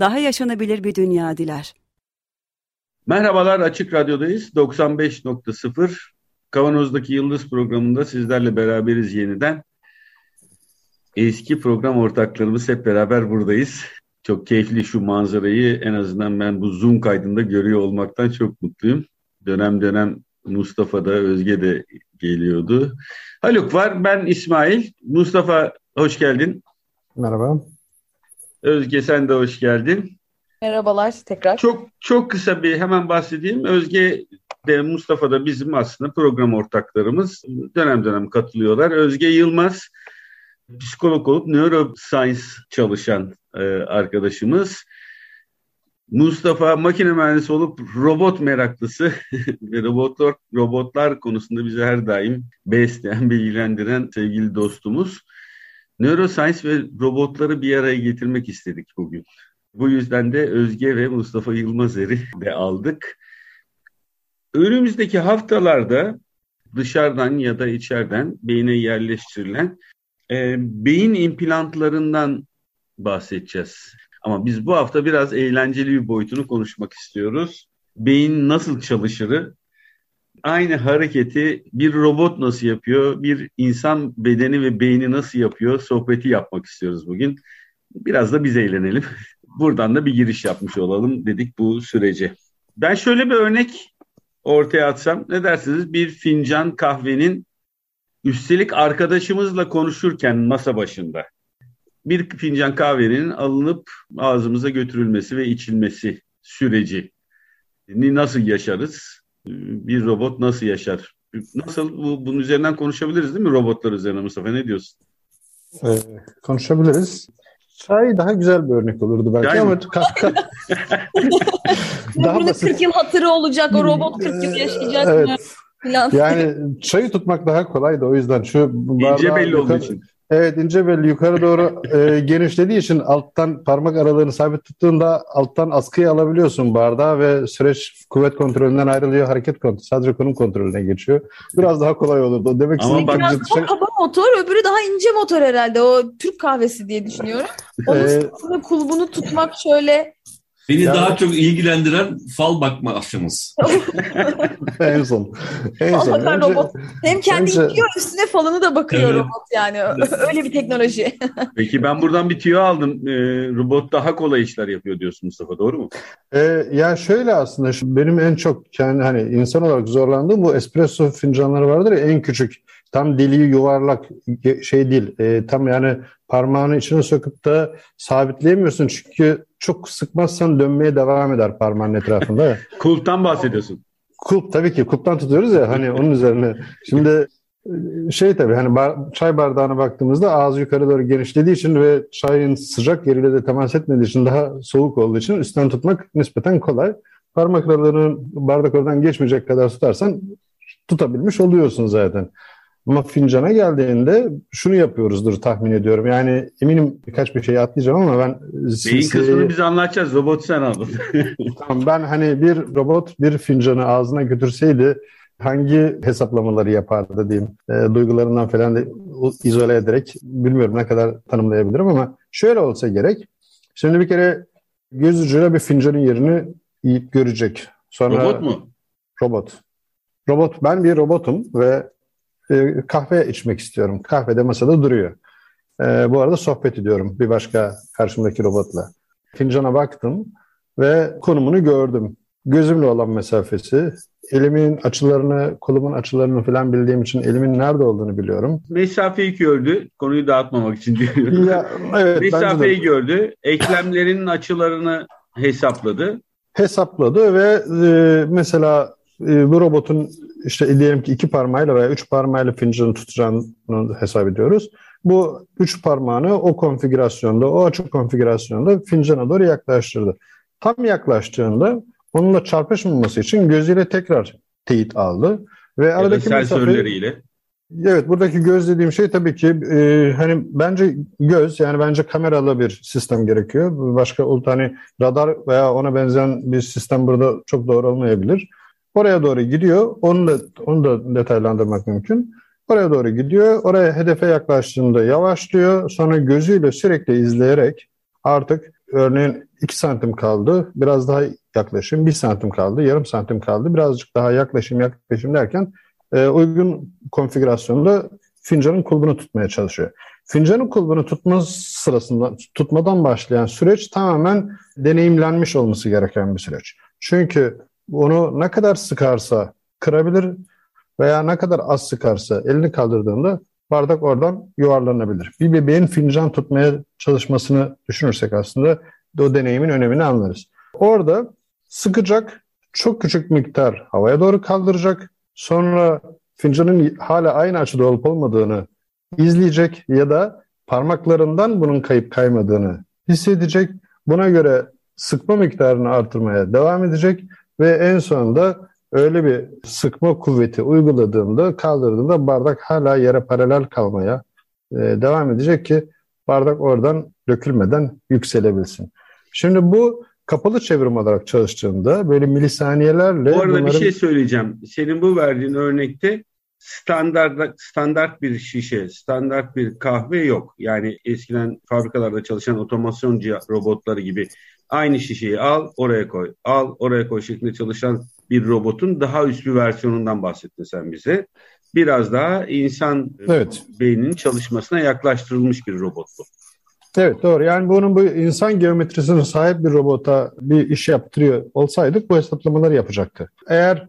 daha yaşanabilir bir dünya diler. Merhabalar Açık Radyo'dayız. 95.0 Kavanoz'daki Yıldız programında sizlerle beraberiz yeniden. Eski program ortaklarımız hep beraber buradayız. Çok keyifli şu manzarayı en azından ben bu Zoom kaydında görüyor olmaktan çok mutluyum. Dönem dönem Mustafa da Özge de geliyordu. Haluk var, ben İsmail. Mustafa hoş geldin. Merhaba. Özge sen de hoş geldin. Merhabalar tekrar. Çok çok kısa bir hemen bahsedeyim. Özge de Mustafa da bizim aslında program ortaklarımız. Dönem dönem katılıyorlar. Özge Yılmaz psikolog olup neuroscience çalışan e, arkadaşımız. Mustafa makine mühendisi olup robot meraklısı ve robotlar, robotlar konusunda bizi her daim besleyen, bilgilendiren sevgili dostumuz. Neuroscience ve robotları bir araya getirmek istedik bugün. Bu yüzden de Özge ve Mustafa Yılmazer'i de aldık. Önümüzdeki haftalarda dışarıdan ya da içeriden beyne yerleştirilen e, beyin implantlarından bahsedeceğiz. Ama biz bu hafta biraz eğlenceli bir boyutunu konuşmak istiyoruz. Beyin nasıl çalışırı, aynı hareketi bir robot nasıl yapıyor, bir insan bedeni ve beyni nasıl yapıyor sohbeti yapmak istiyoruz bugün. Biraz da biz eğlenelim. Buradan da bir giriş yapmış olalım dedik bu sürece. Ben şöyle bir örnek ortaya atsam ne dersiniz? Bir fincan kahvenin üstelik arkadaşımızla konuşurken masa başında bir fincan kahvenin alınıp ağzımıza götürülmesi ve içilmesi süreci nasıl yaşarız? Bir robot nasıl yaşar? Nasıl bu, bunun üzerinden konuşabiliriz değil mi robotlar üzerine Mustafa ne diyorsun? Ee, konuşabiliriz. Çay daha güzel bir örnek olurdu belki Çay ama daha basit. 40 yıl hatırı olacak o robot 40 yıl yaşayacak evet. mı? Yani çayı tutmak daha kolaydı o yüzden şu ince belli olduğu için. Evet ince belli yukarı doğru e, genişlediği için alttan parmak aralarını sabit tuttuğunda alttan askıyı alabiliyorsun bardağı ve süreç kuvvet kontrolünden ayrılıyor hareket kontrolü sadece konum kontrolüne geçiyor. Biraz daha kolay olurdu. Demek Ama bak, biraz daha kaba motor öbürü daha ince motor herhalde o Türk kahvesi diye düşünüyorum. Onun ee, kulbunu tutmak şöyle Beni ya. daha çok ilgilendiren fal bakma aşamız. en son. En son. Önce, robot. Hem kendi önce... yıkıyor üstüne falını da bakıyor evet. robot yani. Öyle bir teknoloji. Peki ben buradan bir tüyo aldım. Ee, robot daha kolay işler yapıyor diyorsun Mustafa doğru mu? Ee, ya şöyle aslında şu, benim en çok yani hani insan olarak zorlandığım bu espresso fincanları vardır ya en küçük. Tam deliği yuvarlak şey değil. E, tam yani parmağını içine sokup da sabitleyemiyorsun çünkü çok sıkmazsan dönmeye devam eder parmağın etrafında. Kulptan bahsediyorsun. Kulp tabii ki kulptan tutuyoruz ya hani onun üzerine. Şimdi şey tabii hani bar, çay bardağına baktığımızda ağzı yukarı doğru genişlediği için ve çayın sıcak yeriyle de temas etmediği için daha soğuk olduğu için üstten tutmak nispeten kolay. Parmak aralarının bardak oradan geçmeyecek kadar tutarsan tutabilmiş oluyorsun zaten. Ama fincana geldiğinde şunu yapıyoruzdur tahmin ediyorum. Yani eminim birkaç bir şey atlayacağım ama ben... Beyin kısmını biz anlatacağız. Robot sen aldın. tamam ben hani bir robot bir fincanı ağzına götürseydi hangi hesaplamaları yapardı diyeyim. E, duygularından falan da izole ederek bilmiyorum ne kadar tanımlayabilirim ama şöyle olsa gerek. Şimdi bir kere göz ucuyla bir fincanın yerini yiyip görecek. Sonra robot mu? Robot. Robot. Ben bir robotum ve e, kahve içmek istiyorum. Kahve de masada duruyor. E, bu arada sohbet ediyorum bir başka karşımdaki robotla. Fincana baktım ve konumunu gördüm. Gözümle olan mesafesi, elimin açılarını, kolumun açılarını falan bildiğim için elimin nerede olduğunu biliyorum. Mesafeyi gördü. Konuyu dağıtmamak için diyorum. Ya, evet, Mesafeyi gördü. Eklemlerinin açılarını hesapladı. Hesapladı ve e, mesela e, bu robotun işte diyelim ki iki parmağıyla veya üç parmağıyla fincanı tutacağını hesap ediyoruz. bu üç parmağını o konfigürasyonda, o açı konfigürasyonda fincana doğru yaklaştırdı. Tam yaklaştığında onunla çarpışmaması için gözüyle tekrar teyit aldı. Ve aradaki sensörleriyle. Evet buradaki göz dediğim şey tabii ki e, hani bence göz yani bence kameralı bir sistem gerekiyor. Başka hani radar veya ona benzeyen bir sistem burada çok doğru olmayabilir. Oraya doğru gidiyor. Onu da onu da detaylandırmak mümkün. Oraya doğru gidiyor. Oraya hedefe yaklaştığında yavaşlıyor. Sonra gözüyle sürekli izleyerek artık örneğin 2 santim kaldı. Biraz daha yaklaşım. 1 santim kaldı. Yarım santim kaldı. Birazcık daha yaklaşım yaklaşım derken e, uygun konfigürasyonda fincanın kulbunu tutmaya çalışıyor. Fincanın kulbunu tutma sırasında tutmadan başlayan süreç tamamen deneyimlenmiş olması gereken bir süreç. Çünkü onu ne kadar sıkarsa kırabilir veya ne kadar az sıkarsa elini kaldırdığında bardak oradan yuvarlanabilir. Bir bebeğin fincan tutmaya çalışmasını düşünürsek aslında o deneyimin önemini anlarız. Orada sıkacak, çok küçük miktar havaya doğru kaldıracak, sonra fincanın hala aynı açıda olup olmadığını izleyecek ya da parmaklarından bunun kayıp kaymadığını hissedecek. Buna göre sıkma miktarını artırmaya devam edecek ve en sonunda öyle bir sıkma kuvveti uyguladığında, kaldırdığında bardak hala yere paralel kalmaya e, devam edecek ki bardak oradan dökülmeden yükselebilsin. Şimdi bu kapalı çevrim olarak çalıştığında böyle milisaniyelerle... Bu arada bunların... bir şey söyleyeceğim. Senin bu verdiğin örnekte standart standart bir şişe, standart bir kahve yok. Yani eskiden fabrikalarda çalışan otomasyon robotları gibi aynı şişeyi al, oraya koy, al, oraya koy şeklinde çalışan bir robotun daha üst bir versiyonundan bahsettin sen bize. Biraz daha insan evet. beyninin çalışmasına yaklaştırılmış bir robot bu. Evet doğru. Yani bunun bu insan geometrisine sahip bir robota bir iş yaptırıyor olsaydık bu hesaplamaları yapacaktı. Eğer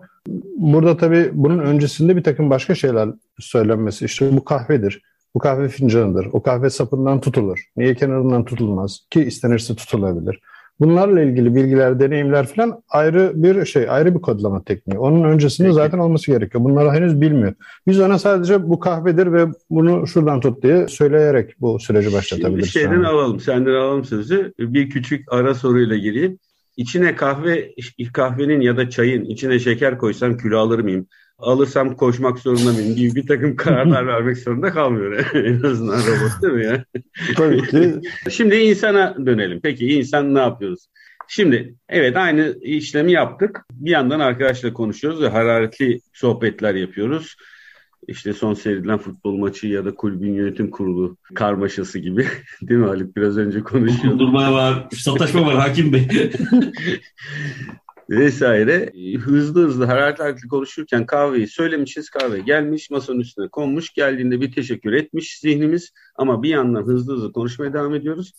burada tabii bunun öncesinde bir takım başka şeyler söylenmesi işte bu kahvedir. Bu kahve fincanıdır. O kahve sapından tutulur. Niye kenarından tutulmaz? Ki istenirse tutulabilir. Bunlarla ilgili bilgiler, deneyimler falan ayrı bir şey, ayrı bir kodlama tekniği. Onun öncesinde Peki. zaten olması gerekiyor. Bunları henüz bilmiyor. Biz ona sadece bu kahvedir ve bunu şuradan tut diye söyleyerek bu süreci başlatabiliriz. Şimdi şeyden alalım, senden alalım sözü. Bir küçük ara soruyla gireyim. İçine kahve, kahvenin ya da çayın içine şeker koysam kilo alır mıyım? Alırsam koşmak zorunda mıyım gibi bir takım kararlar vermek zorunda kalmıyor. en azından robot değil mi ya? Tabii ki. Şimdi insana dönelim. Peki insan ne yapıyoruz? Şimdi evet aynı işlemi yaptık. Bir yandan arkadaşla konuşuyoruz ve hararetli sohbetler yapıyoruz. İşte son seyredilen futbol maçı ya da kulübün yönetim kurulu karmaşası gibi. Değil mi Haluk? Biraz önce konuşuyorduk. Durma var, sataşma var Hakim Bey. Vesaire hızlı hızlı hararetli konuşurken kahveyi söylemişiz kahve gelmiş masanın üstüne konmuş geldiğinde bir teşekkür etmiş zihnimiz ama bir yandan hızlı hızlı konuşmaya devam ediyoruz.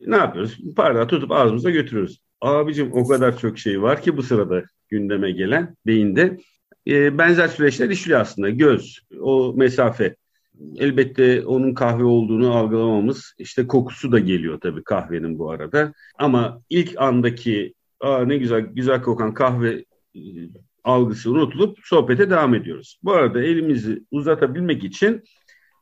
Ne yapıyoruz? Bardağı tutup ağzımıza götürüyoruz. Abicim o kadar çok şey var ki bu sırada gündeme gelen beyinde. E, benzer süreçler işliyor aslında. Göz, o mesafe. Elbette onun kahve olduğunu algılamamız, işte kokusu da geliyor tabii kahvenin bu arada. Ama ilk andaki Aa, ne güzel güzel kokan kahve e, algısı unutulup sohbete devam ediyoruz. Bu arada elimizi uzatabilmek için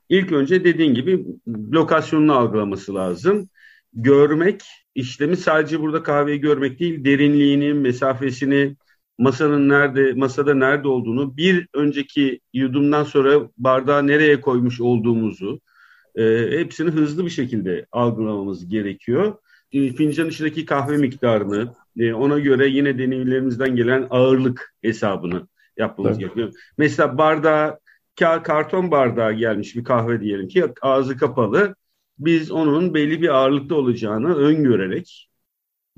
ilk önce dediğin gibi lokasyonunu algılaması lazım. Görmek, işlemi sadece burada kahveyi görmek değil, derinliğini, mesafesini, masanın nerede, masada nerede olduğunu, bir önceki yudumdan sonra bardağı nereye koymuş olduğumuzu, e, hepsini hızlı bir şekilde algılamamız gerekiyor. E, fincan içindeki kahve miktarını, e, ona göre yine deneyimlerimizden gelen ağırlık hesabını yapmamız evet. gerekiyor. Mesela bardağı, karton bardağı gelmiş bir kahve diyelim ki ağzı kapalı. Biz onun belli bir ağırlıkta olacağını öngörerek,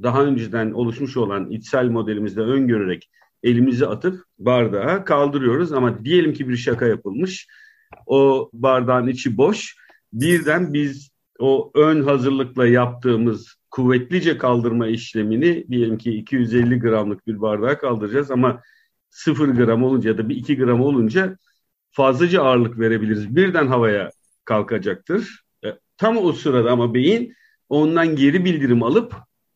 daha önceden oluşmuş olan içsel modelimizde öngörerek elimizi atıp bardağı kaldırıyoruz. Ama diyelim ki bir şaka yapılmış. O bardağın içi boş. Birden biz o ön hazırlıkla yaptığımız kuvvetlice kaldırma işlemini diyelim ki 250 gramlık bir bardağa kaldıracağız ama 0 gram olunca ya da bir 2 gram olunca fazlaca ağırlık verebiliriz. Birden havaya kalkacaktır. E, tam o sırada ama beyin ondan geri bildirim alıp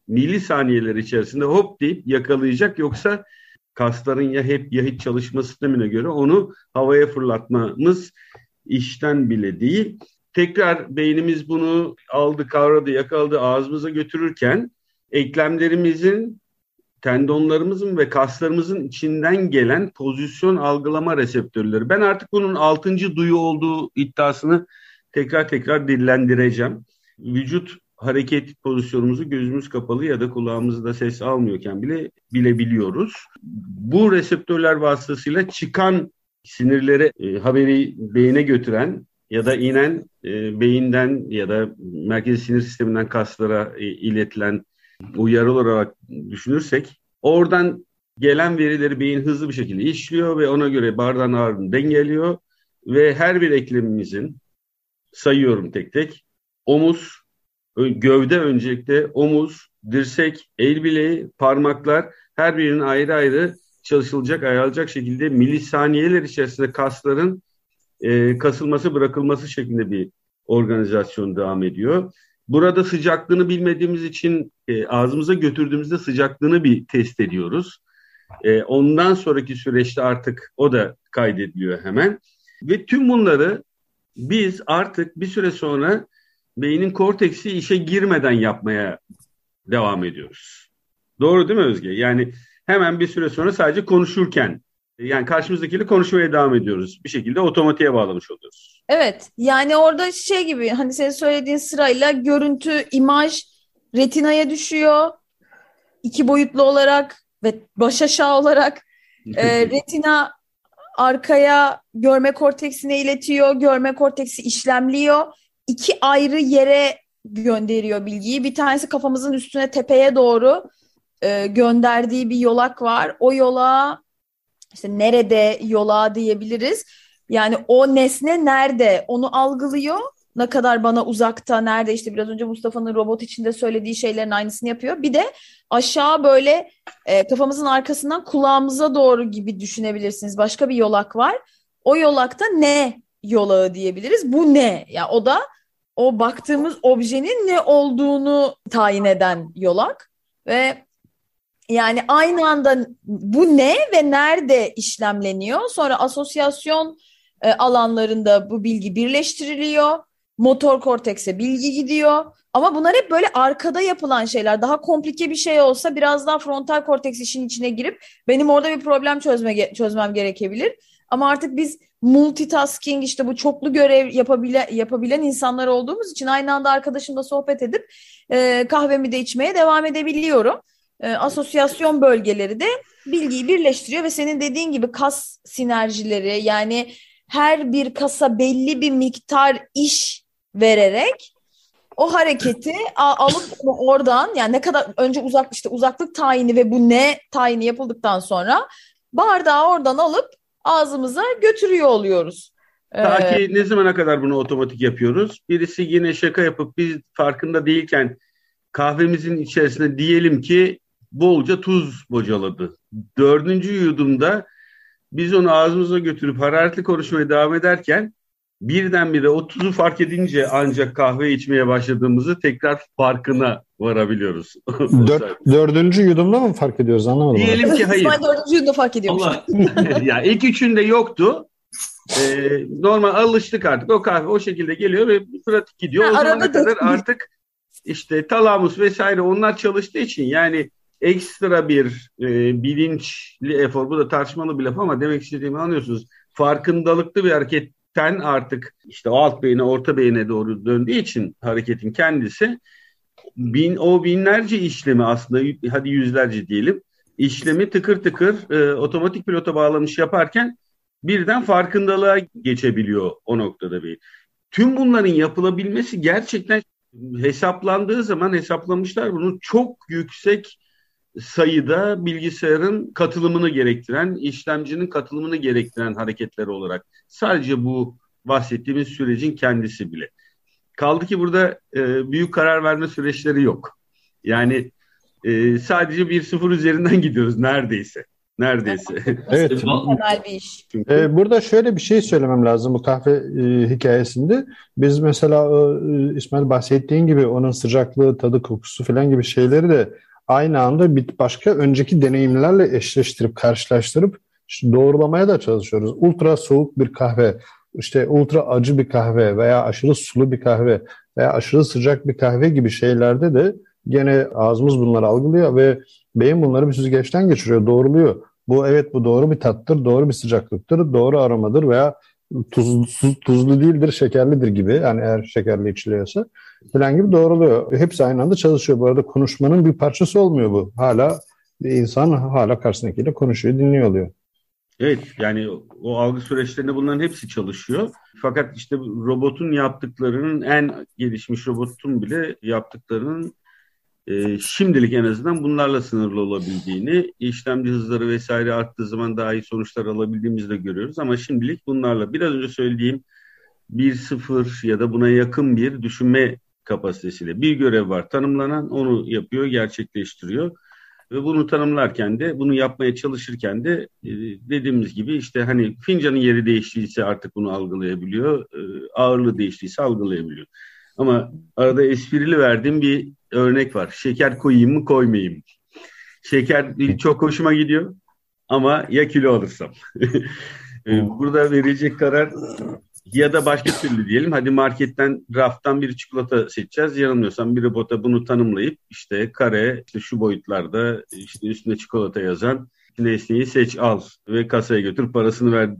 milisaniyeler içerisinde hop deyip yakalayacak yoksa kasların ya hep ya hiç çalışma sistemine göre onu havaya fırlatmamız işten bile değil. Tekrar beynimiz bunu aldı, kavradı, yakaladı, ağzımıza götürürken eklemlerimizin, tendonlarımızın ve kaslarımızın içinden gelen pozisyon algılama reseptörleri. Ben artık bunun altıncı duyu olduğu iddiasını tekrar tekrar dillendireceğim. Vücut hareket pozisyonumuzu gözümüz kapalı ya da kulağımızda ses almıyorken bile bilebiliyoruz. Bu reseptörler vasıtasıyla çıkan sinirlere e, haberi beyine götüren ya da inen e, beyinden ya da merkezi sinir sisteminden kaslara e, iletilen uyarı olarak düşünürsek oradan gelen verileri beyin hızlı bir şekilde işliyor ve ona göre bardağın ağırlığını dengeliyor ve her bir eklemimizin sayıyorum tek tek omuz, gövde öncelikle omuz, dirsek, el bileği, parmaklar her birinin ayrı ayrı çalışılacak, ayarlanacak şekilde milisaniyeler içerisinde kasların e, kasılması, bırakılması şeklinde bir organizasyon devam ediyor. Burada sıcaklığını bilmediğimiz için e, ağzımıza götürdüğümüzde sıcaklığını bir test ediyoruz. E, ondan sonraki süreçte artık o da kaydediliyor hemen. Ve tüm bunları biz artık bir süre sonra beynin korteksi işe girmeden yapmaya devam ediyoruz. Doğru değil mi Özge? Yani hemen bir süre sonra sadece konuşurken yani karşımızdakiyle konuşmaya devam ediyoruz. Bir şekilde otomatiğe bağlamış oluyoruz. Evet. Yani orada şey gibi hani senin söylediğin sırayla görüntü, imaj retinaya düşüyor. iki boyutlu olarak ve baş aşağı olarak e, retina arkaya görme korteksine iletiyor. Görme korteksi işlemliyor. İki ayrı yere gönderiyor bilgiyi. Bir tanesi kafamızın üstüne tepeye doğru e, gönderdiği bir yolak var. O yola işte nerede yola diyebiliriz. Yani o nesne nerede onu algılıyor. Ne kadar bana uzakta, nerede işte biraz önce Mustafa'nın robot içinde söylediği şeylerin aynısını yapıyor. Bir de aşağı böyle e, kafamızın arkasından kulağımıza doğru gibi düşünebilirsiniz. Başka bir yolak var. O yolakta ne yolağı diyebiliriz. Bu ne? Ya yani o da o baktığımız objenin ne olduğunu tayin eden yolak ve yani aynı anda bu ne ve nerede işlemleniyor? Sonra asosyasyon e, alanlarında bu bilgi birleştiriliyor. Motor kortekse bilgi gidiyor. Ama bunlar hep böyle arkada yapılan şeyler. Daha komplike bir şey olsa biraz daha frontal korteks işin içine girip benim orada bir problem çözme, çözmem gerekebilir. Ama artık biz multitasking işte bu çoklu görev yapabile, yapabilen insanlar olduğumuz için aynı anda arkadaşımla sohbet edip e, kahvemi de içmeye devam edebiliyorum e, asosyasyon bölgeleri de bilgiyi birleştiriyor ve senin dediğin gibi kas sinerjileri yani her bir kasa belli bir miktar iş vererek o hareketi alıp oradan yani ne kadar önce uzak işte uzaklık tayini ve bu ne tayini yapıldıktan sonra bardağı oradan alıp ağzımıza götürüyor oluyoruz. Ta ki ee, ne zamana kadar bunu otomatik yapıyoruz? Birisi yine şaka yapıp biz farkında değilken kahvemizin içerisine diyelim ki bolca tuz bocaladı. Dördüncü yudumda biz onu ağzımıza götürüp hararetli konuşmaya devam ederken birdenbire o tuzu fark edince ancak kahve içmeye başladığımızı tekrar farkına varabiliyoruz. Dört, dördüncü yudumda mı fark ediyoruz anlamadım. Diyelim ki hayır. Ben dördüncü yudumda fark ediyormuş. Ama ya ilk üçünde yoktu. Ee, normal alıştık artık. O kahve o şekilde geliyor ve pratik gidiyor. Ha, o zamana kadar artık işte talamus vesaire onlar çalıştığı için yani ekstra bir e, bilinçli efor. Bu da tartışmalı bir laf ama demek istediğimi anlıyorsunuz. Farkındalıklı bir hareketten artık işte alt beyine, orta beyine doğru döndüğü için hareketin kendisi bin, o binlerce işlemi aslında hadi yüzlerce diyelim işlemi tıkır tıkır e, otomatik pilota bağlamış yaparken birden farkındalığa geçebiliyor o noktada bir. Tüm bunların yapılabilmesi gerçekten hesaplandığı zaman hesaplamışlar bunu çok yüksek sayıda bilgisayarın katılımını gerektiren, işlemcinin katılımını gerektiren hareketler olarak sadece bu bahsettiğimiz sürecin kendisi bile. Kaldı ki burada e, büyük karar verme süreçleri yok. Yani e, sadece bir sıfır üzerinden gidiyoruz neredeyse. Neredeyse. evet. Temel bir iş. Ee, burada şöyle bir şey söylemem lazım bu kahve e, hikayesinde. Biz mesela e, İsmail bahsettiğin gibi onun sıcaklığı, tadı, kokusu falan gibi şeyleri de aynı anda bir başka önceki deneyimlerle eşleştirip karşılaştırıp doğrulamaya da çalışıyoruz. Ultra soğuk bir kahve işte ultra acı bir kahve veya aşırı sulu bir kahve veya aşırı sıcak bir kahve gibi şeylerde de gene ağzımız bunları algılıyor ve beyin bunları bir süzgeçten geçiriyor, doğruluyor. Bu evet bu doğru bir tattır, doğru bir sıcaklıktır, doğru aromadır veya tuzlu, tuzlu değildir, şekerlidir gibi. Yani eğer şekerli içiliyorsa falan gibi doğruluyor. Hepsi aynı anda çalışıyor. Bu arada konuşmanın bir parçası olmuyor bu. Hala insan hala karşısındakiyle konuşuyor, dinliyor oluyor. Evet yani o algı süreçlerinde bunların hepsi çalışıyor. Fakat işte robotun yaptıklarının en gelişmiş robotun bile yaptıklarının e, şimdilik en azından bunlarla sınırlı olabildiğini, işlemci hızları vesaire arttığı zaman daha iyi sonuçlar alabildiğimizi de görüyoruz. Ama şimdilik bunlarla biraz önce söylediğim 1-0 ya da buna yakın bir düşünme kapasitesiyle bir görev var tanımlanan onu yapıyor, gerçekleştiriyor. Ve bunu tanımlarken de, bunu yapmaya çalışırken de e, dediğimiz gibi işte hani fincanın yeri değiştiyse artık bunu algılayabiliyor, e, ağırlığı değiştiyse algılayabiliyor. Ama arada esprili verdiğim bir örnek var. Şeker koyayım mı koymayayım mı? Şeker çok hoşuma gidiyor ama ya kilo alırsam. E, burada verecek karar ya da başka türlü diyelim. Hadi marketten raftan bir çikolata seçeceğiz. Yanılmıyorsam bir robota bunu tanımlayıp işte kare işte şu boyutlarda işte üstünde çikolata yazan nesneyi seç al ve kasaya götür parasını ver.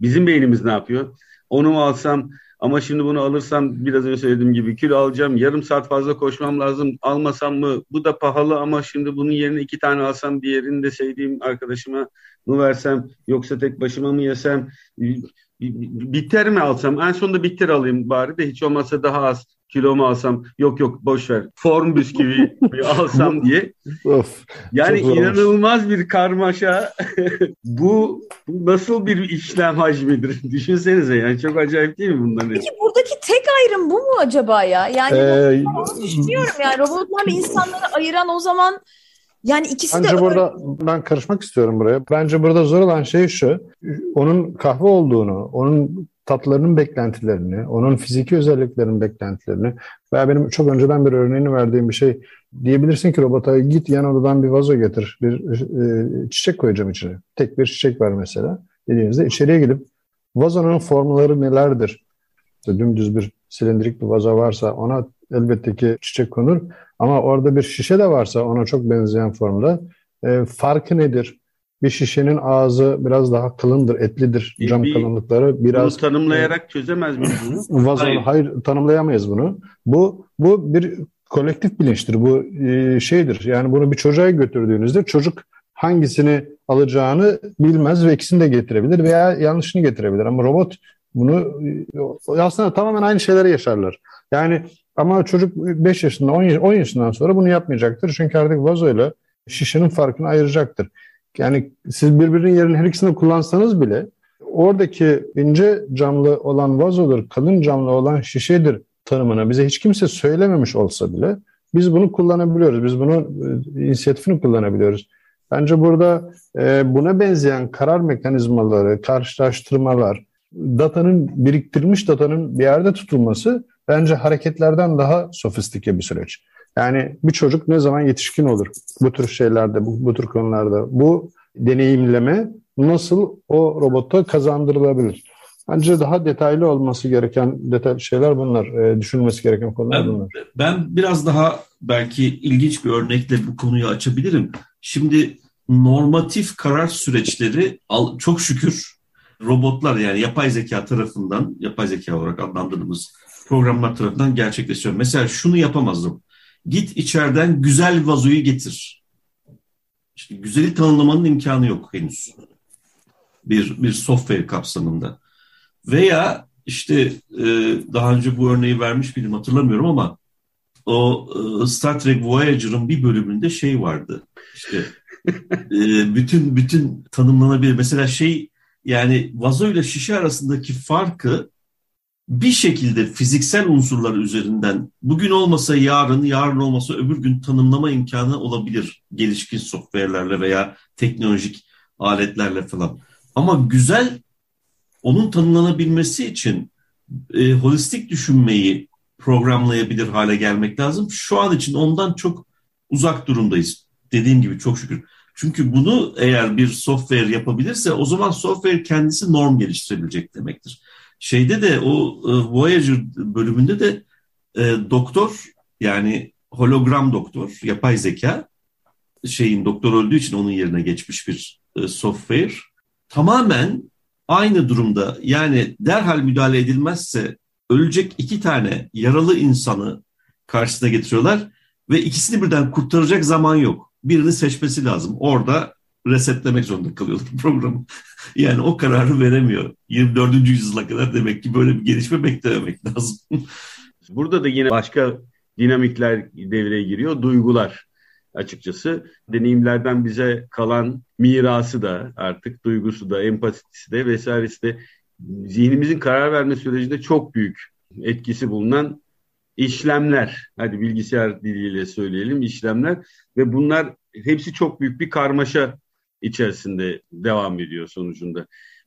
Bizim beynimiz ne yapıyor? Onu alsam ama şimdi bunu alırsam biraz önce söylediğim gibi kilo alacağım. Yarım saat fazla koşmam lazım. Almasam mı? Bu da pahalı ama şimdi bunun yerine iki tane alsam diğerini de sevdiğim arkadaşıma mı versem yoksa tek başıma mı yesem? Bitter mi alsam? En sonunda bitter alayım bari de hiç olmazsa daha az kilomu alsam yok yok boş ver form bisküvi alsam diye. of, yani inanılmaz bir karmaşa. bu, bu nasıl bir işlem hacmidir? Düşünsenize yani çok acayip değil mi bunların? Peki buradaki tek ayrım bu mu acaba ya? Yani ee, düşünüyorum yani robotlarla insanları ayıran o zaman yani ikisi Bence de burada ben karışmak istiyorum buraya. Bence burada zor olan şey şu. Onun kahve olduğunu, onun tatlarının beklentilerini, onun fiziki özelliklerinin beklentilerini veya benim çok önceden bir örneğini verdiğim bir şey diyebilirsin ki robota git yan odadan bir vazo getir, bir e, çiçek koyacağım içine. Tek bir çiçek var mesela dediğinizde içeriye gidip vazonun formları nelerdir? İşte dümdüz bir silindirik bir vazo varsa ona elbette ki çiçek konur ama orada bir şişe de varsa ona çok benzeyen formda e, farkı nedir? Bir şişenin ağzı biraz daha kalındır, etlidir. Cam bir, kalınlıkları biraz... Bunu tanımlayarak çözemez miyiz bunu? Vazon, hayır. hayır, tanımlayamayız bunu. Bu bu bir kolektif bilinçtir. Bu e, şeydir. Yani bunu bir çocuğa götürdüğünüzde çocuk hangisini alacağını bilmez ve ikisini de getirebilir veya yanlışını getirebilir. Ama robot bunu e, aslında tamamen aynı şeyleri yaşarlar. Yani ama çocuk 5 yaşında 10 yaşından sonra bunu yapmayacaktır. Çünkü artık vazoyla şişenin farkını ayıracaktır. Yani siz birbirinin yerini her ikisini kullansanız bile oradaki ince camlı olan vazodur, kalın camlı olan şişedir tanımını bize hiç kimse söylememiş olsa bile biz bunu kullanabiliyoruz. Biz bunu e, inisiyatifini kullanabiliyoruz. Bence burada e, buna benzeyen karar mekanizmaları, karşılaştırmalar, datanın biriktirilmiş datanın bir yerde tutulması bence hareketlerden daha sofistike bir süreç. Yani bir çocuk ne zaman yetişkin olur bu tür şeylerde, bu, bu tür konularda? Bu deneyimleme nasıl o robota kazandırılabilir? Bence daha detaylı olması gereken detay şeyler bunlar. E, düşünülmesi gereken konular ben, bunlar. Ben biraz daha belki ilginç bir örnekle bu konuyu açabilirim. Şimdi normatif karar süreçleri çok şükür robotlar yani yapay zeka tarafından, yapay zeka olarak adlandırdığımız programlar tarafından gerçekleşiyor. Mesela şunu yapamazdım. Git içeriden güzel vazoyu getir. İşte güzeli tanımlamanın imkanı yok henüz. Bir, bir software kapsamında. Veya işte e, daha önce bu örneği vermiş miydim hatırlamıyorum ama o e, Star Trek Voyager'ın bir bölümünde şey vardı. İşte e, bütün bütün tanımlanabilir. Mesela şey yani vazo ile şişe arasındaki farkı bir şekilde fiziksel unsurlar üzerinden bugün olmasa yarın, yarın olmasa öbür gün tanımlama imkanı olabilir gelişkin software'lerle veya teknolojik aletlerle falan. Ama güzel onun tanımlanabilmesi için e, holistik düşünmeyi programlayabilir hale gelmek lazım. Şu an için ondan çok uzak durumdayız. Dediğim gibi çok şükür. Çünkü bunu eğer bir software yapabilirse o zaman software kendisi norm geliştirebilecek demektir. Şeyde de o e, Voyager bölümünde de e, doktor yani hologram doktor, yapay zeka şeyin doktor öldüğü için onun yerine geçmiş bir e, software tamamen aynı durumda yani derhal müdahale edilmezse ölecek iki tane yaralı insanı karşısına getiriyorlar ve ikisini birden kurtaracak zaman yok. Birini seçmesi lazım. Orada resetlemek zorunda kalıyorlar programı. yani o kararı veremiyor. 24. yüzyıla kadar demek ki böyle bir gelişme beklememek lazım. Burada da yine başka dinamikler devreye giriyor. Duygular açıkçası. Deneyimlerden bize kalan mirası da artık duygusu da, empatisi de vesairesi de zihnimizin karar verme sürecinde çok büyük etkisi bulunan işlemler. Hadi bilgisayar diliyle söyleyelim işlemler ve bunlar hepsi çok büyük bir karmaşa içerisinde devam ediyor sonucunda.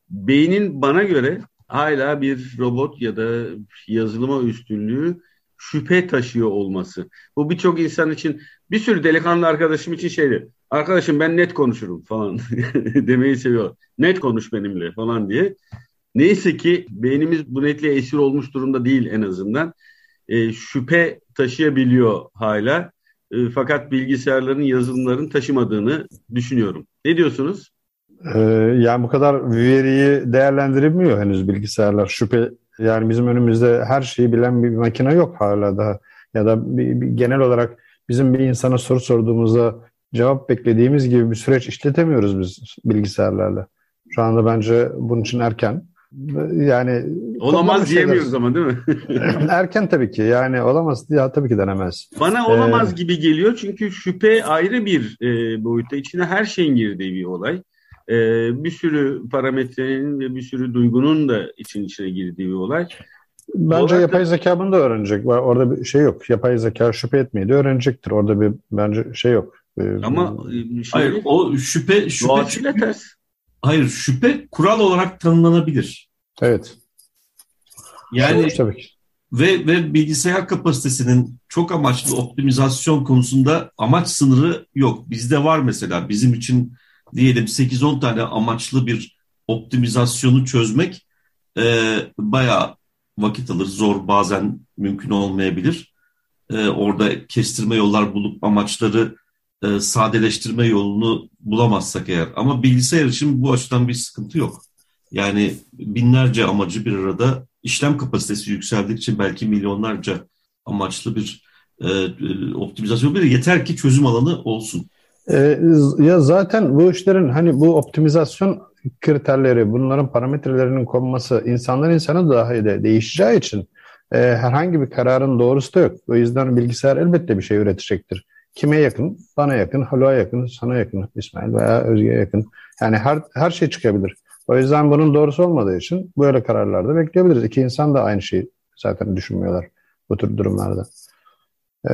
Beynin bana göre hala bir robot ya da yazılıma üstünlüğü şüphe taşıyor olması. Bu birçok insan için bir sürü delikanlı arkadaşım için şeydi. Arkadaşım ben net konuşurum falan demeyi seviyor. Net konuş benimle falan diye. Neyse ki beynimiz bu netliğe esir olmuş durumda değil en azından. E, şüphe taşıyabiliyor hala. E, fakat bilgisayarların yazılımların taşımadığını düşünüyorum. Ne diyorsunuz? Ee, yani bu kadar veriyi değerlendiremiyor henüz bilgisayarlar. Şüphe yani bizim önümüzde her şeyi bilen bir makine yok hala daha. Ya da bir, bir, genel olarak bizim bir insana soru sorduğumuzda cevap beklediğimiz gibi bir süreç işletemiyoruz biz bilgisayarlarla. Şu anda bence bunun için erken. Yani olamaz diyemiyoruz ama değil mi? erken tabii ki. Yani olamaz ya tabii ki denemez. Bana olamaz ee, gibi geliyor çünkü şüphe ayrı bir e, boyutta. içine her şeyin girdiği bir olay e, bir sürü parametrenin ve bir sürü duygunun da için içine girdiği bir olay. Bence Olarak yapay da... zeka bunu da öğrenecek. Orada bir şey yok. Yapay zeka şüphe etmeyi de öğrenecektir. Orada bir bence şey yok. Ee, Ama şey, hayır o şüphe şüphe, şüphe ters. Hayır şüphe kural olarak tanımlanabilir. Evet. Yani tabii ki. Ve, ve bilgisayar kapasitesinin çok amaçlı optimizasyon konusunda amaç sınırı yok. Bizde var mesela bizim için diyelim 8-10 tane amaçlı bir optimizasyonu çözmek e, bayağı vakit alır. Zor bazen mümkün olmayabilir. E, orada kestirme yollar bulup amaçları e, sadeleştirme yolunu bulamazsak eğer. Ama bilgisayar için bu açıdan bir sıkıntı yok. Yani binlerce amacı bir arada işlem kapasitesi yükseldikçe belki milyonlarca amaçlı bir e, e optimizasyon bir yeter ki çözüm alanı olsun. Ee, ya zaten bu işlerin hani bu optimizasyon kriterleri, bunların parametrelerinin konması insanlar insana dahi de değişeceği için e, herhangi bir kararın doğrusu da yok. O yüzden bilgisayar elbette bir şey üretecektir. Kime yakın? Bana yakın, Haluk'a yakın, sana yakın, İsmail veya Özge'ye yakın. Yani her, her şey çıkabilir. O yüzden bunun doğrusu olmadığı için böyle kararlarda bekleyebiliriz. İki insan da aynı şeyi zaten düşünmüyorlar bu tür durumlarda. Ee,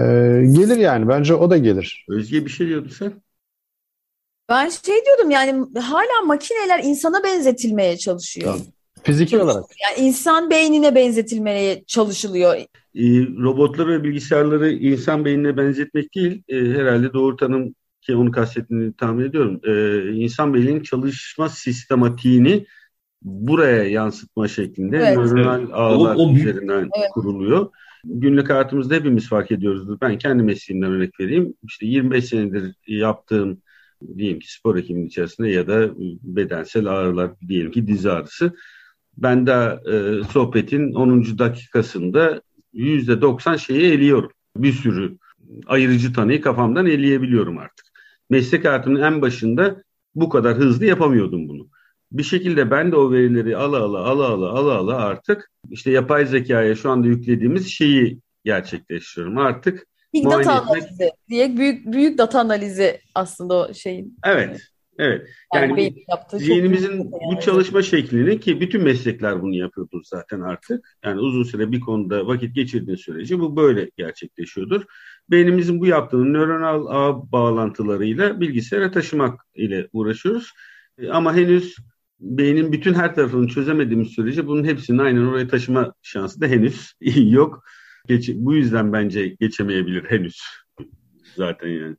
gelir yani. Bence o da gelir. Özge bir şey diyordun sen. Ben şey diyordum yani hala makineler insana benzetilmeye çalışıyor. Fiziki olarak. Yani insan beynine benzetilmeye çalışılıyor. E, robotları ve bilgisayarları insan beynine benzetmek değil. E, herhalde doğru tanım ki onu kastettiğini tahmin ediyorum. E, insan beyninin çalışma sistematiğini buraya yansıtma şeklinde evet. nöronal ağlar o, o, üzerinden evet. kuruluyor. Günlük hayatımızda hepimiz fark ediyoruz. Ben kendi mesleğimden örnek vereyim. İşte 25 senedir yaptığım diyelim ki spor hekiminin içerisinde ya da bedensel ağrılar diyelim ki diz ağrısı. Ben de e, sohbetin 10. dakikasında %90 şeyi eliyorum. Bir sürü ayırıcı tanıyı kafamdan eleyebiliyorum artık. Meslek hayatımın en başında bu kadar hızlı yapamıyordum bunu. Bir şekilde ben de o verileri ala ala ala ala ala ala artık işte yapay zekaya şu anda yüklediğimiz şeyi gerçekleştiriyorum. Artık Big data analizi diye büyük büyük data analizi aslında o şeyin. Evet. Evet. Yani, yani zihnimizin bu çalışma şeklini ki bütün meslekler bunu yapıyordur zaten artık. Yani uzun süre bir konuda vakit geçirdiğin sürece bu böyle gerçekleşiyordur. Beynimizin bu yaptığını nöronal ağ bağlantılarıyla bilgisayara taşımak ile uğraşıyoruz. E, ama henüz beynin bütün her tarafını çözemediğimiz sürece bunun hepsini aynen oraya taşıma şansı da henüz yok. Geç, bu yüzden bence geçemeyebilir henüz zaten yani.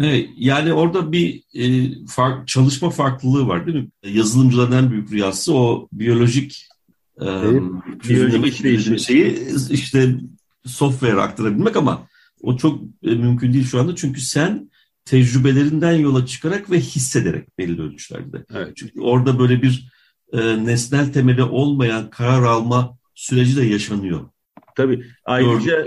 Evet, yani orada bir e, fark, çalışma farklılığı var değil mi? Yazılımcıların en büyük rüyası o biyolojik Biyolojik işleyişi. Şeyi işte software aktarabilmek ama o çok e, mümkün değil şu anda. Çünkü sen tecrübelerinden yola çıkarak ve hissederek belli ölçülerde. Evet. Çünkü orada böyle bir e, nesnel temeli olmayan karar alma süreci de yaşanıyor. Tabii. Ayrıca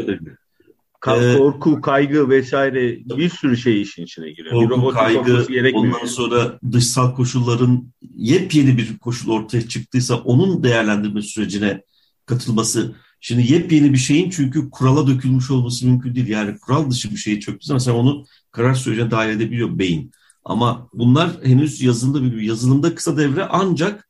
Ka- ee, korku, kaygı vesaire bir sürü şey işin içine giriyor. Korku, bir kaygı, ondan sonra dışsal koşulların yepyeni bir koşul ortaya çıktıysa onun değerlendirme sürecine katılması. Şimdi yepyeni bir şeyin çünkü kurala dökülmüş olması mümkün değil. Yani kural dışı bir şey çöktü zaman sen onu karar sürecine dahil edebiliyor beyin. Ama bunlar henüz yazılımda bir yazılımda kısa devre ancak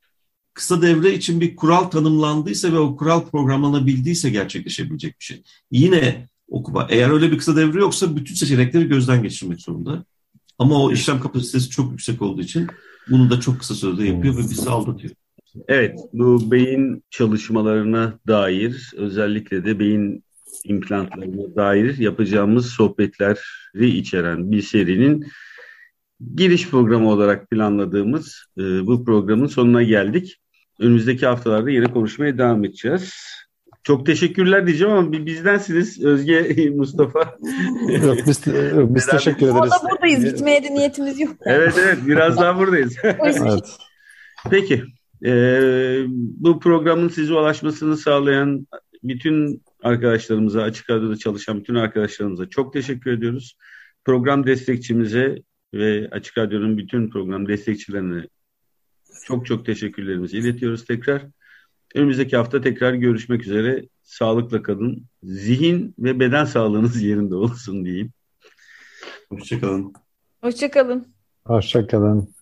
kısa devre için bir kural tanımlandıysa ve o kural programlanabildiyse gerçekleşebilecek bir şey. Yine okuma. Eğer öyle bir kısa devre yoksa bütün seçenekleri gözden geçirmek zorunda. Ama o işlem kapasitesi çok yüksek olduğu için bunu da çok kısa sürede yapıyor ve bizi aldatıyor. Evet, bu beyin çalışmalarına dair özellikle de beyin implantlarına dair yapacağımız sohbetleri içeren bir serinin giriş programı olarak planladığımız e, bu programın sonuna geldik. Önümüzdeki haftalarda yine konuşmaya devam edeceğiz. Çok teşekkürler diyeceğim ama bizdensiniz Özge Mustafa. yok biz, yok, biz teşekkür ederiz. Orada buradayız. Gitmeye de niyetimiz yok. evet evet biraz daha buradayız. evet. Peki. E, bu programın size ulaşmasını sağlayan bütün arkadaşlarımıza, Açık Radyo'da çalışan bütün arkadaşlarımıza çok teşekkür ediyoruz. Program destekçimize ve Açık Radyo'nun bütün program destekçilerine çok çok teşekkürlerimizi iletiyoruz tekrar. Önümüzdeki hafta tekrar görüşmek üzere. Sağlıkla kalın. Zihin ve beden sağlığınız yerinde olsun diyeyim. Hoşçakalın. Hoşçakalın. Hoşçakalın.